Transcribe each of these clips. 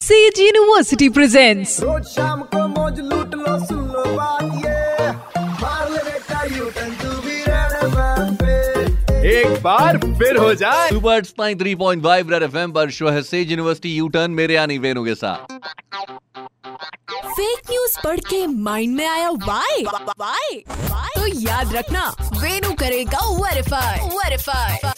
Says university presents रोज शाम को मौज लूट लो सुन लो बात ये। मार ले बेटा U turn to be red एक बार फिर हो जाए। Super point five Red FM पर शो है सेज यूनिवर्सिटी यू टर्न मेरे यानी वेनु के साथ। फेक न्यूज़ पढ़ के माइंड में आया वाई वाई तो याद रखना वेनु करेगा वेरीफाई वेरीफाई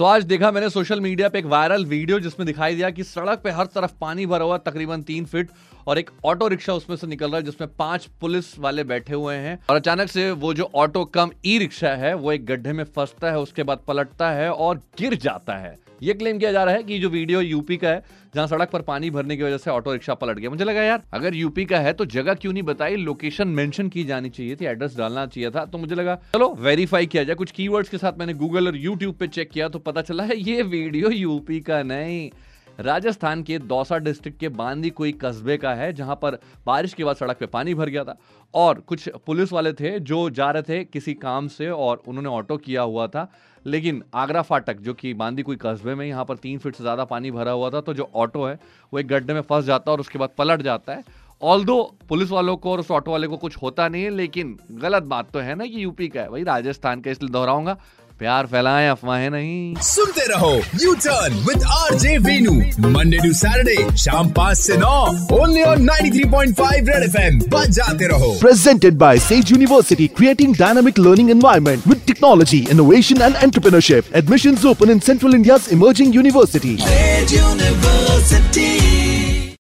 तो आज देखा मैंने सोशल मीडिया पे एक वायरल वीडियो जिसमें दिखाई दिया कि सड़क पे हर तरफ़ पानी भरा हुआ, तकरीबन तीन फीट, और एक ऑटो रिक्शा उसमें से निकल रहा है जिसमें पाँच पुलिस वाले बैठे हुए हैं। और अचानक से वो जो ऑटो कम ई रिक्शा है, वो एक गड्ढे में फंसता है, उसके बाद पलटता है और गिर जाता है। ये क्लेम किया जा रहा है कि जो वीडियो यूपी का है, जहाँ सड़क पर पानी भरने की वजह से ऑटो रिक्शा पलट गया। मुझे लगा, यार, अगर यूपी का है तो जगह क्यों नहीं बताई? लोकेशन मेंशन की जानी चाहिए थी एड्रेस डालना चाहिए था। तो मुझे लगा, चलो वेरीफाई किया जाए। कुछ कीवर्ड्स के साथ मैंने गूगल और यूट्यूब पे चेक किया तो पता चला है, ये वीडियो यूपी का नहीं, राजस्थान के दौसा डिस्ट्रिक्ट के बांदी कोई कस्बे का है, जहाँ पर बारिश के बाद सड़क पे पानी भर गया था। और कुछ पुलिस वाले थे जो जा रहे थे किसी काम से और उन्होंने ऑटो किया हुआ था, लेकिन आगरा फाटक, जो कि बांदी कोई कस्बे में यहाँ पर तीन फीट से ज़्यादा पानी भरा हुआ था तो जो ऑटो है, वो एक गड्ढे में फंस जाता है और उसके बाद पलट जाता है। ऑल पुलिस वालों को और उस ऑटो वाले को कुछ होता नहीं है, लेकिन गलत बात तो है ना कि यूपी का है, वही राजस्थान का, इसलिए दोहराऊँगा। प्यार फैलाएँ अफवाहें नहीं सुनते रहो U turn with R J Venu Monday to Saturday शाम पाँच से नौ ओनली ऑन 93.5 रेड एफएम बजाते रहो presented by Sage University, creating dynamic learning environment with technology, innovation and entrepreneurship. Admissions open in Central India's emerging university. University